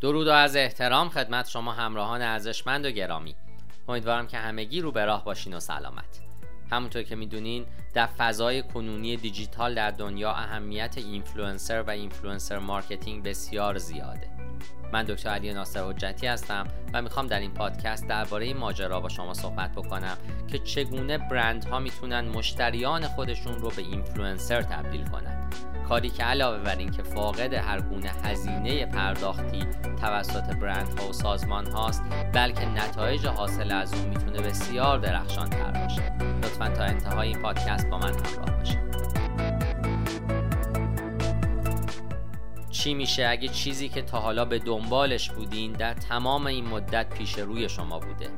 درود و عرض احترام خدمت شما همراهان ارزشمند و گرامی. امیدوارم که همگی رو به راه باشین و سلامت. همونطور که می‌دونین در فضای کنونی دیجیتال در دنیا اهمیت اینفلوئنسر و influencer marketing بسیار زیاده. من دکتر علی ناصر حجتی هستم و می‌خوام در این پادکست درباره این ماجرا با شما صحبت بکنم که چگونه برندها می‌تونن مشتریان خودشون رو به اینفلوئنسر تبدیل کنن. کاری که علاوه بر اینکه فاقد هر گونه هزینه پرداختی توسط برندها و سازمان هاست بلکه نتایج حاصل از اون می‌تونه بسیار درخشان تر باشه. لطفا تا انتهای این پادکست با من همراه باشید. چی میشه؟ اگه چیزی که تا حالا به دنبالش بودین در تمام این مدت پیش روی شما بوده.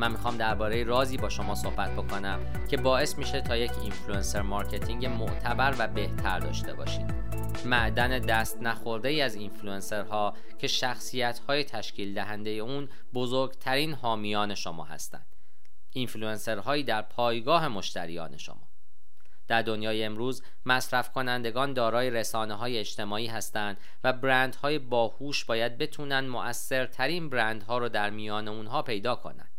من می‌خوام درباره رازی با شما صحبت بکنم که باعث میشه تا یک influencer marketing معتبر و بهتر داشته باشید. معدن دست نخورده ای از اینفلوئنسرها که شخصیت های تشکیل دهنده اون بزرگترین حامیان شما هستند. اینفلوئنسرهایی در پایگاه مشتریان شما. در دنیای امروز مصرف کنندگان دارای رسانه های اجتماعی هستند و برندهای باهوش باید بتونن مؤثرترین برندها رو در میان اونها پیدا کنند.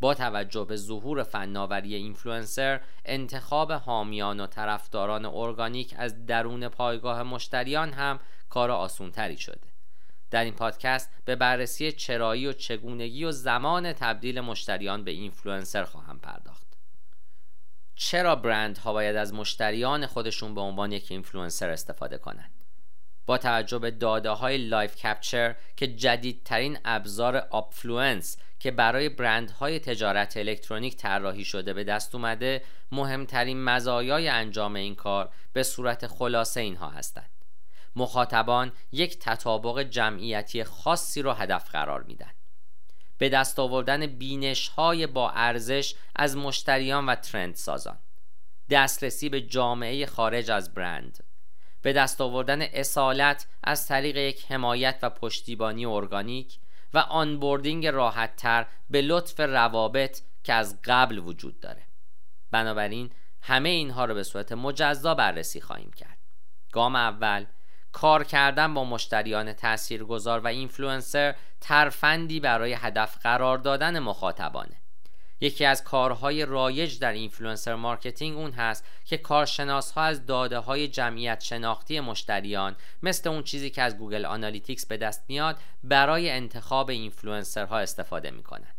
با توجه به ظهور فناوری اینفلوئنسر انتخاب حامیان و طرفداران ارگانیک از درون پایگاه مشتریان هم کار آسونتری شده. در این پادکست به بررسی چرایی و چگونگی و زمان تبدیل مشتریان به اینفلوئنسر خواهم پرداخت. چرا برندها باید از مشتریان خودشون به عنوان یک اینفلوئنسر استفاده کنند؟ با توجه به داده های Live Capture که جدیدترین ابزار Upfluence که برای برندهای تجارت الکترونیک طراحی شده به دست اومده مهمترین مزایای انجام این کار به صورت خلاصه اینها هستند. مخاطبان یک تطابق جمعیتی خاصی را هدف قرار میدن. به دست آوردن بینش های با ارزش از مشتریان و ترند سازان دسترسی به جامعه خارج از برند. به دست آوردن اصالت از طریق یک حمایت و پشتیبانی ارگانیک و onboarding راحتتر به لطف روابط که از قبل وجود داره. بنابراین همه اینها رو به صورت مجزا بررسی خواهیم کرد. گام اول کار کردن با مشتریان تاثیرگذار و اینفلوئنسر ترفندی برای هدف قرار دادن مخاطبانه. یکی از کارهای رایج در influencer marketing اون هست که کارشناس ها از داده های جمعیت شناختی مشتریان مثل اون چیزی که از Google Analytics به دست میاد برای انتخاب اینفلوئنسرها استفاده می‌کنند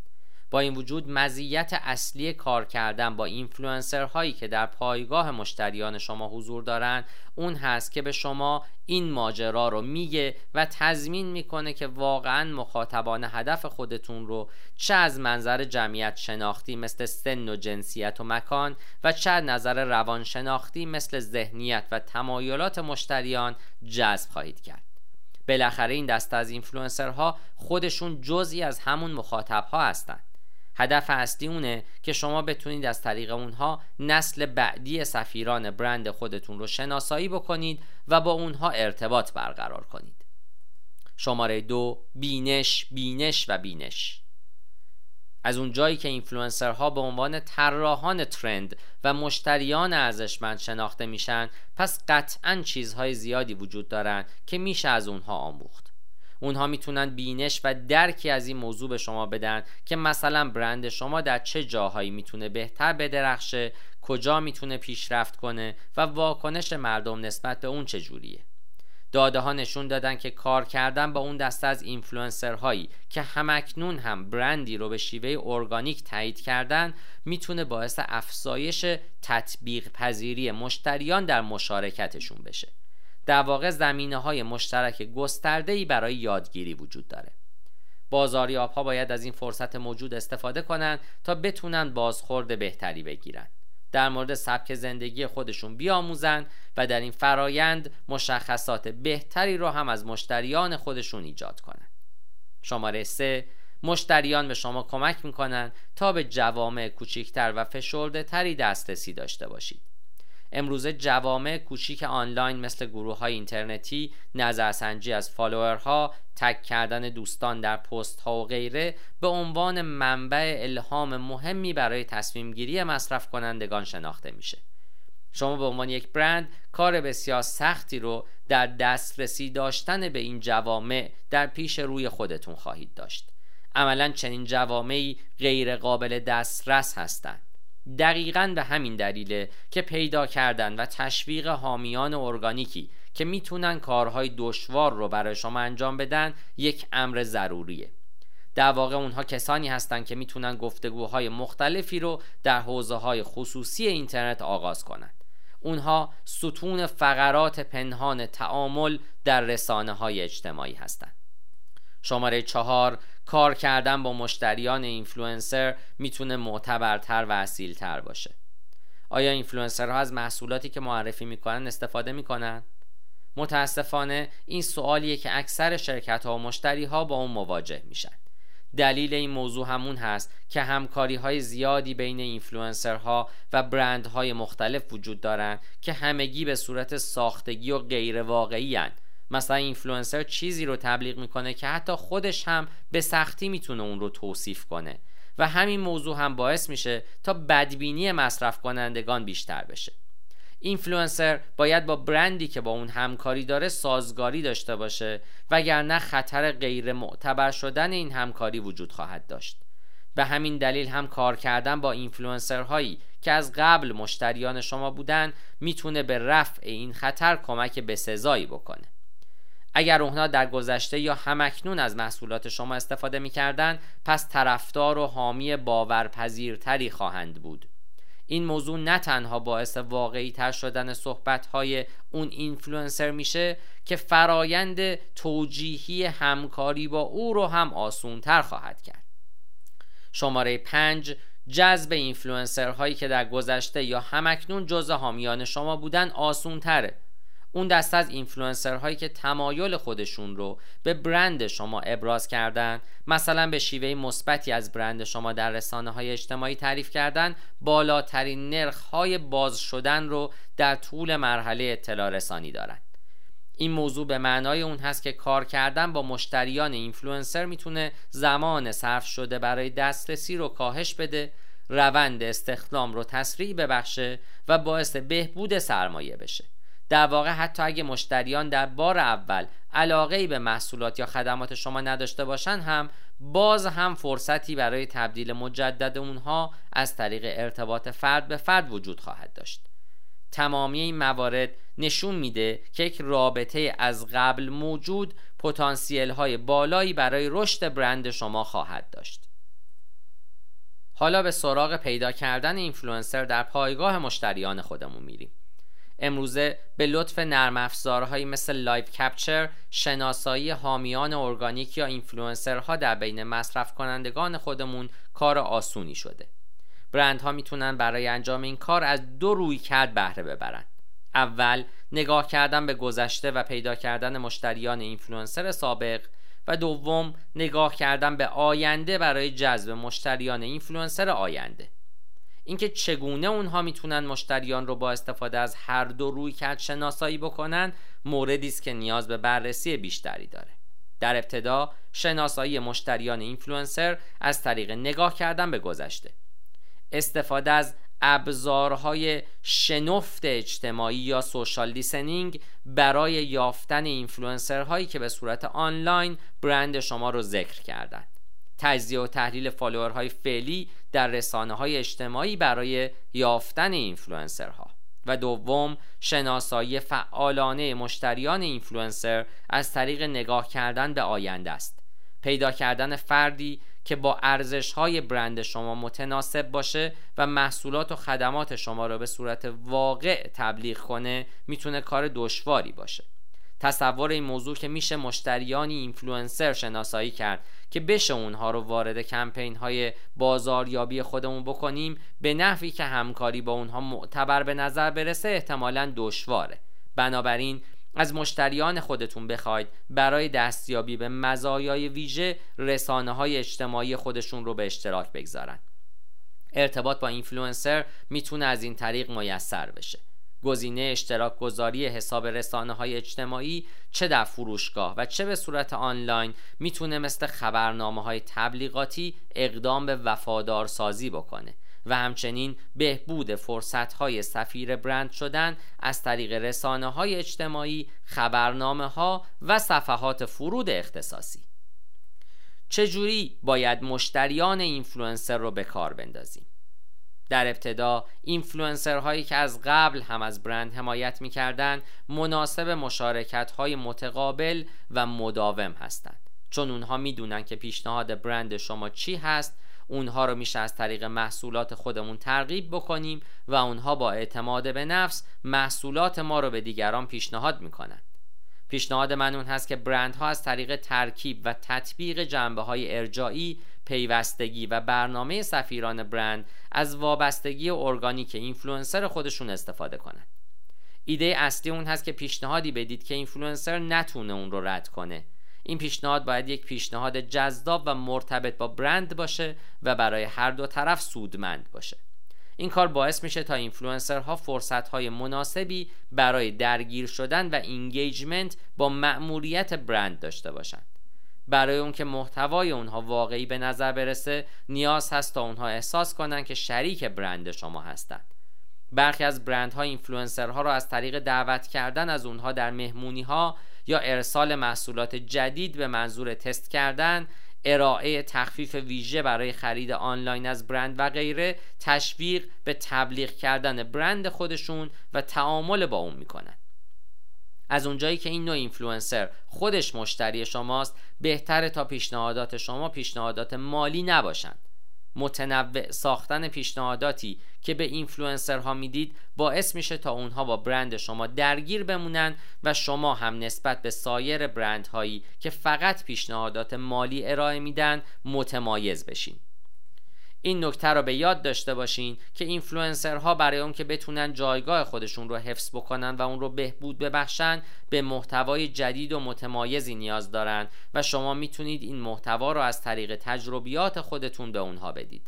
با این وجود مزیت اصلی کار کردن با اینفلوئنسر هایی که در پایگاه مشتریان شما حضور دارند اون هست که به شما این ماجرا رو میگه و تضمین می‌کنه که واقعا مخاطبان هدف خودتون رو چه از منظر جمعیت شناختی مثل سن و جنسیت و مکان و چه از نظر روان شناختی مثل ذهنیت و تمایلات مشتریان جذب خواهید کرد. بالاخره این دسته از اینفلوئنسرها خودشون جزئی از همون مخاطب ها هستند هدف اصلی اونه که شما بتونید از طریق اونها نسل بعدی سفیران برند خودتون رو شناسایی بکنید و با اونها ارتباط برقرار کنید. شماره دو بینش بینش و بینش. از اون جایی که اینفلوئنسرها به عنوان طراحان ترند و مشتریان ارزشمند شناخته میشن پس قطعا چیزهای زیادی وجود دارن که میشه از اونها آموخت. اونها می‌تونن بینش و درکی از این موضوع به شما بدن که مثلا برند شما در چه جاهایی می‌تونه بهتر بدرخشه کجا می‌تونه پیشرفت کنه و واکنش مردم نسبت به اون چجوریه داده ها نشون دادن که کار کردن با اون دسته از اینفلوئنسرهایی که همکنون هم برندی رو به شیوه ارگانیک تایید کردن می‌تونه باعث افزایش تطبیق پذیری مشتریان در مشارکتشون بشه. در واقع زمینه های مشترک گسترده ای برای یادگیری وجود داره. بازاریاب ها باید از این فرصت موجود استفاده کنند تا بتونن بازخورد بهتری بگیرن. در مورد سبک زندگی خودشون بیاموزن و در این فرایند مشخصات بهتری رو هم از مشتریان خودشون ایجاد کنند. شماره 3 مشتریان به شما کمک می‌کنن تا به جوامع کوچکتر و فشرده تری دسترسی داشته باشید. امروزه جوامع کوچیک آنلاین مثل گروه های اینترنتی نظرسنجی از فالوورها تک کردن دوستان در پست ها و غیره به عنوان منبع الهام مهمی برای تصمیم گیری مصرف کنندگان شناخته میشه. شما به عنوان یک برند کار بسیار سختی رو در دسترسی داشتن به این جوامع در پیش روی خودتون خواهید داشت. عملا چنین جوامعی غیر قابل دسترس هستند. دقیقا به همین دلیله که پیدا کردن و تشویق حامیان ارگانیکی که می‌تونن کارهای دشوار رو برای شما انجام بدن یک امر ضروریه. در واقع اونها کسانی هستند که می‌تونن گفتگوهای مختلفی رو در حوزه های خصوصی اینترنت آغاز کنند اونها ستون فقرات پنهان تعامل در رسانه های اجتماعی هستند شماره چهار کار کردن با مشتریان اینفلوئنسر می‌تونه معتبرتر و اصیلتر باشه. آیا اینفلوئنسرها از محصولاتی که معرفی می‌کنن استفاده می‌کنن؟ متاسفانه این سوالیه که اکثر شرکت ها و مشتری ها با اون مواجه میشن. دلیل این موضوع همون هست که همکاری های زیادی بین اینفلوئنسرها و برندهای مختلف وجود دارند که همگی به صورت ساختگی و غیر واقعی هن. مثلا اینفلوئنسر چیزی رو تبلیغ می‌کنه که حتی خودش هم به سختی می‌تونه اون رو توصیف کنه. و همین موضوع هم باعث میشه تا بدبینی مصرف کنندگان بیشتر بشه. اینفلوئنسر باید با برندی که با اون همکاری داره سازگاری داشته باشه وگرنه خطر غیر معتبر شدن این همکاری وجود خواهد داشت. به همین دلیل هم کار کردن با اینفلوئنسرهایی که از قبل مشتریان شما بودن می‌تونه به رفع این خطر کمک به سزایی بکنه. اگر اونها در گذشته یا همکنون از محصولات شما استفاده می‌کردن پس طرفدار و حامی باورپذیرتری خواهند بود. این موضوع نه تنها باعث واقعی تر شدن صحبت های اون اینفلوئنسر میشه که فرایند توجیهی همکاری با او رو هم آسون تر خواهد کرد. شماره پنج جذب اینفلوئنسر هایی که در گذشته یا هم‌اکنون جزء حامیان شما بودن آسون تره اون دست از اینفلوئنسر هایی که تمایل خودشون رو به برند شما ابراز کردن مثلا به شیوه مثبتی از برند شما در رسانه های اجتماعی تعریف کردن بالاترین نرخ های باز شدن رو در طول مرحله اطلاع رسانی دارند این موضوع به معنای اون هست که کار کردن با مشتریان اینفلوئنسر می‌تونه زمان صرف شده برای دسترسی رو کاهش بده روند استخدام رو تسریع ببخشه و باعث بهبود سرمایه بشه. در واقع حتی اگه مشتریان در بار اول علاقه به محصولات یا خدمات شما نداشته باشند هم باز هم فرصتی برای تبدیل مجدد اونها از طریق ارتباط فرد به فرد وجود خواهد داشت. تمامی این موارد نشون میده که یک رابطه از قبل موجود پتانسیل های بالایی برای رشد برند شما خواهد داشت. حالا به سراغ پیدا کردن اینفلوئنسر در پایگاه مشتریان خودمون میریم. امروزه به لطف نرم افزارهایی مثل Live Capture شناسایی حامیان ارگانیک یا اینفلوئنسرها در بین مصرف کنندگان خودمون کار آسونی شده. برندها می‌تونن برای انجام این کار از دو رویکرد بهره ببرند اول نگاه کردن به گذشته و پیدا کردن مشتریان اینفلوئنسر سابق و دوم نگاه کردن به آینده برای جذب مشتریان اینفلوئنسر آینده. اینکه چگونه اونها می‌تونن مشتریان رو با استفاده از هر دو رویکرد شناسایی بکنن موردی است که نیاز به بررسی بیشتری داره. در ابتدا شناسایی مشتریان اینفلوئنسر از طریق نگاه کردن به گذشته. استفاده از ابزارهای شنود اجتماعی یا social listening برای یافتن اینفلوئنسرهایی که به صورت آنلاین برند شما رو ذکر کردند تجزیه و تحلیل فالوورهای فعلی در رسانه های اجتماعی برای یافتن اینفلوئنسرها. و دوم شناسایی فعالانه مشتریان اینفلوئنسر از طریق نگاه کردن به آینده است. پیدا کردن فردی که با ارزش های برند شما متناسب باشه و محصولات و خدمات شما را به صورت واقعی تبلیغ کنه می‌تونه کار دشواری باشه. تصور این موضوع که میشه مشتریانی اینفلوئنسر شناسایی کرد که بشه اونها رو وارد کمپین های بازاریابی خودمون بکنیم به نحوی که همکاری با اونها معتبر به نظر برسه احتمالا دشواره. بنابراین از مشتریان خودتون بخواید برای دستیابی به مزایای ویژه رسانه های اجتماعی خودشون رو به اشتراک بگذارن. ارتباط با اینفلوئنسر می‌تونه از این طریق میسر بشه. گزینه اشتراک گذاری حساب رسانه های اجتماعی چه در فروشگاه و چه به صورت آنلاین می‌تونه مثل خبرنامه های تبلیغاتی اقدام به وفادار سازی بکنه و همچنین بهبود فرصتهای سفیر برند شدن از طریق رسانه های اجتماعی، خبرنامه ها و صفحات فرود اختصاصی. چجوری باید مشتریان اینفلوئنسر رو به کار بندازیم؟ در ابتدا اینفلوئنسر هایی که از قبل هم از برند حمایت می‌کردند مناسب مشارکت های متقابل و مداوم هستند. چون اونها می‌دونن که پیشنهاد برند شما چی هست اونها رو میشه از طریق محصولات خودمون ترغیب بکنیم و اونها با اعتماد به نفس محصولات ما رو به دیگران پیشنهاد می‌کنن. پیشنهاد من اون هست که برندها از طریق ترکیب و تطبیق جنبه های ارجاعی پیوستگی و برنامه سفیران برند از وابستگی ارگانیک اینفلوئنسر خودشون استفاده کنند. ایده اصلی اون هست که پیشنهادی بدید که اینفلوئنسر نتونه اون رو رد کنه. این پیشنهاد باید یک پیشنهاد جذاب و مرتبط با برند باشه و برای هر دو طرف سودمند باشه. این کار باعث میشه تا اینفلوئنسرها فرصت های مناسبی برای درگیر شدن و engagement با مأموریت برند داشته باشند برای اون که محتوای اونها واقعی به نظر برسه نیاز هست تا اونها احساس کنن که شریک برند شما هستند برخی از برندها اینفلوئنسرها را از طریق دعوت کردن از اونها در مهمونی ها یا ارسال محصولات جدید به منظور تست کردن ارائه تخفیف ویژه برای خرید آنلاین از برند و غیره تشویق به تبلیغ کردن برند خودشون و تعامل با اون می‌کنن. از اونجایی که این نوع اینفلوئنسر خودش مشتری شماست بهتره تا پیشنهادات شما پیشنهادات مالی نباشند. متنوع ساختن پیشنهاداتی که به اینفلوئنسرها می‌دید باعث میشه تا اونها با برند شما درگیر بمونن و شما هم نسبت به سایر برندهایی که فقط پیشنهادات مالی ارائه میدن متمایز بشین. این نکته رو به یاد داشته باشین که اینفلوئنسرها برای اون که بتونن جایگاه خودشون رو حفظ بکنن و اون رو بهبود ببخشن به محتوای جدید و متمایزی نیاز دارن و شما می‌تونید این محتوا رو از طریق تجربیات خودتون به اونها بدید.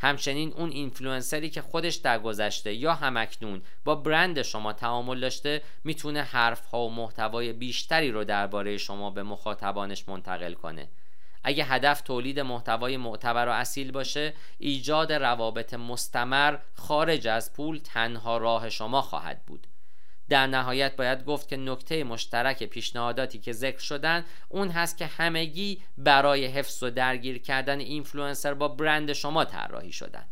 همچنین اون اینفلوئنسری که خودش در گذشته یا همکنون با برند شما تعامل داشته می‌تونه حرف ها و محتوای بیشتری رو درباره شما به مخاطبانش منتقل کنه. اگه هدف تولید محتوای معتبر و اصیل باشه ایجاد روابط مستمر خارج از پول تنها راه شما خواهد بود. در نهایت باید گفت که نکته مشترک پیشنهاداتی که ذکر شدن اون هست که همگی برای حفظ و درگیر کردن اینفلوئنسر با برند شما طراحی شدن.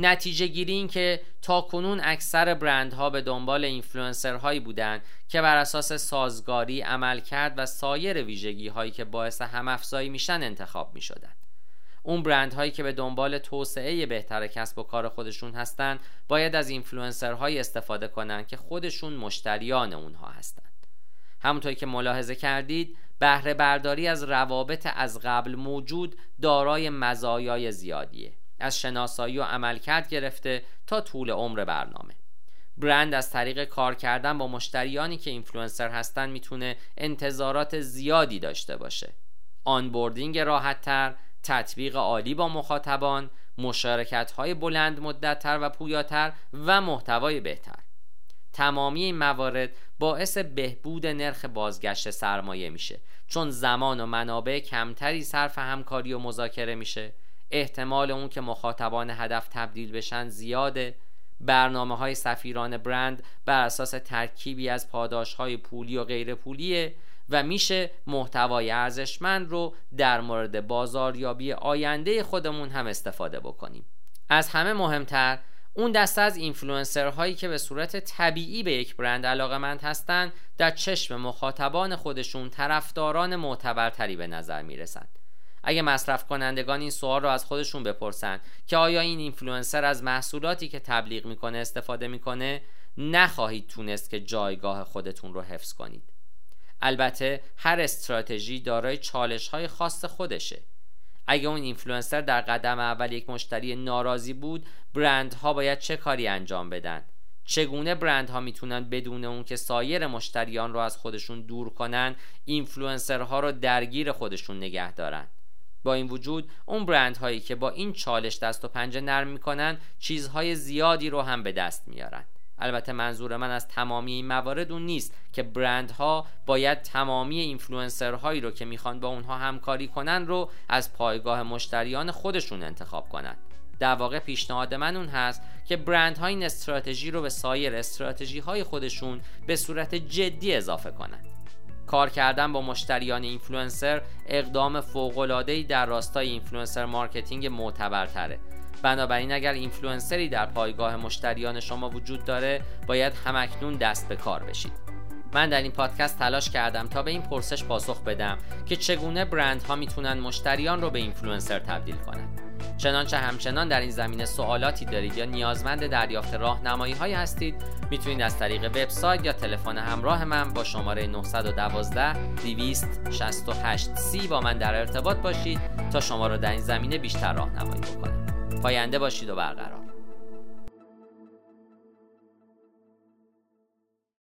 نتیجه گیری این که تا کنون اکثر برندها به دنبال اینفلوئنسرهایی بودند که بر اساس سازگاری عملکرد و سایر ویژگی هایی که باعث همافزایی میشن انتخاب می‌شدن اون برند هایی که به دنبال توسعه بهتر کسب و کار خودشون هستند باید از اینفلوئنسرهایی استفاده کنند که خودشون مشتریان اونها هستند. همونطوری که ملاحظه کردید بهره برداری از روابط از قبل موجود دارای مزایای زیادیه. از شناسایی و عملکرد گرفته تا طول عمر برنامه. برند از طریق کار کردن با مشتریانی که اینفلوئنسر هستن می‌تونه انتظارات زیادی داشته باشه. onboarding راحتتر تطبیق عالی با مخاطبان مشارکت های بلند مدتتر و پویاتر و محتوای بهتر. تمامی این موارد باعث بهبود نرخ بازگشت سرمایه میشه چون زمان و منابع کمتری صرف همکاری و مذاکره میشه. احتمال اون که مخاطبان هدف تبدیل بشن زیاده. برنامه های سفیران برند بر اساس ترکیبی از پاداش های پولی و غیر پولیه و میشه محتوای ارزشمند رو در مورد بازاریابی آینده خودمون هم استفاده بکنیم. از همه مهمتر اون دسته از اینفلوئنسر هایی که به صورت طبیعی به یک برند علاقمند هستند در چشم مخاطبان خودشون طرفداران معتبرتری به نظر می‌رسند اگه مصرف کنندگان این سوال رو از خودشون بپرسن که آیا این اینفلوئنسر از محصولاتی که تبلیغ می‌کنه استفاده می‌کنه نخواهید تونست که جایگاه خودتون رو حفظ کنید؟ البته هر استراتژی دارای چالش های خاص خودشه. اگه اون اینفلوئنسر در قدم اول یک مشتری ناراضی بود برندها باید چه کاری انجام بدن؟ چگونه برندها می‌تونن بدون اون که سایر مشتریان رو از خودشون دور کنن اینفلوئنسرها رو درگیر خودشون نگه دارن؟ با این وجود اون برند هایی که با این چالش دست و پنجه نرم می‌کنن چیزهای زیادی رو هم به دست میارن البته منظور من از تمامی این موارد اون نیست که برندها باید تمامی اینفلوئنسرهایی رو که می‌خوان با اونها همکاری کنن رو از پایگاه مشتریان خودشون انتخاب کنند در واقع پیشنهاد من اون هست که برند ها این استراتژی رو به سایر استراتژی های خودشون به صورت جدی اضافه کنند. کار کردن با مشتریان اینفلوئنسر اقدام فوق‌العاده‌ای در راستای influencer marketing معتبرتره. بنابراین اگر اینفلوئنسری در پایگاه مشتریان شما وجود داره باید هم‌اکنون دست به کار بشید. من در این پادکست تلاش کردم تا به این پرسش پاسخ بدم که چگونه برندها می‌تونن مشتریان رو به اینفلوئنسر تبدیل کنند چنانچه همچنان در این زمینه سوالاتی دارید یا نیازمند دریافت راهنمایی هایی هستید می‌تونید از طریق وبسایت یا تلفن همراه من با شماره 912 268 سی با من در ارتباط باشید تا شما را در این زمینه بیشتر راهنمایی بکنم. پاینده باشید و برقرار.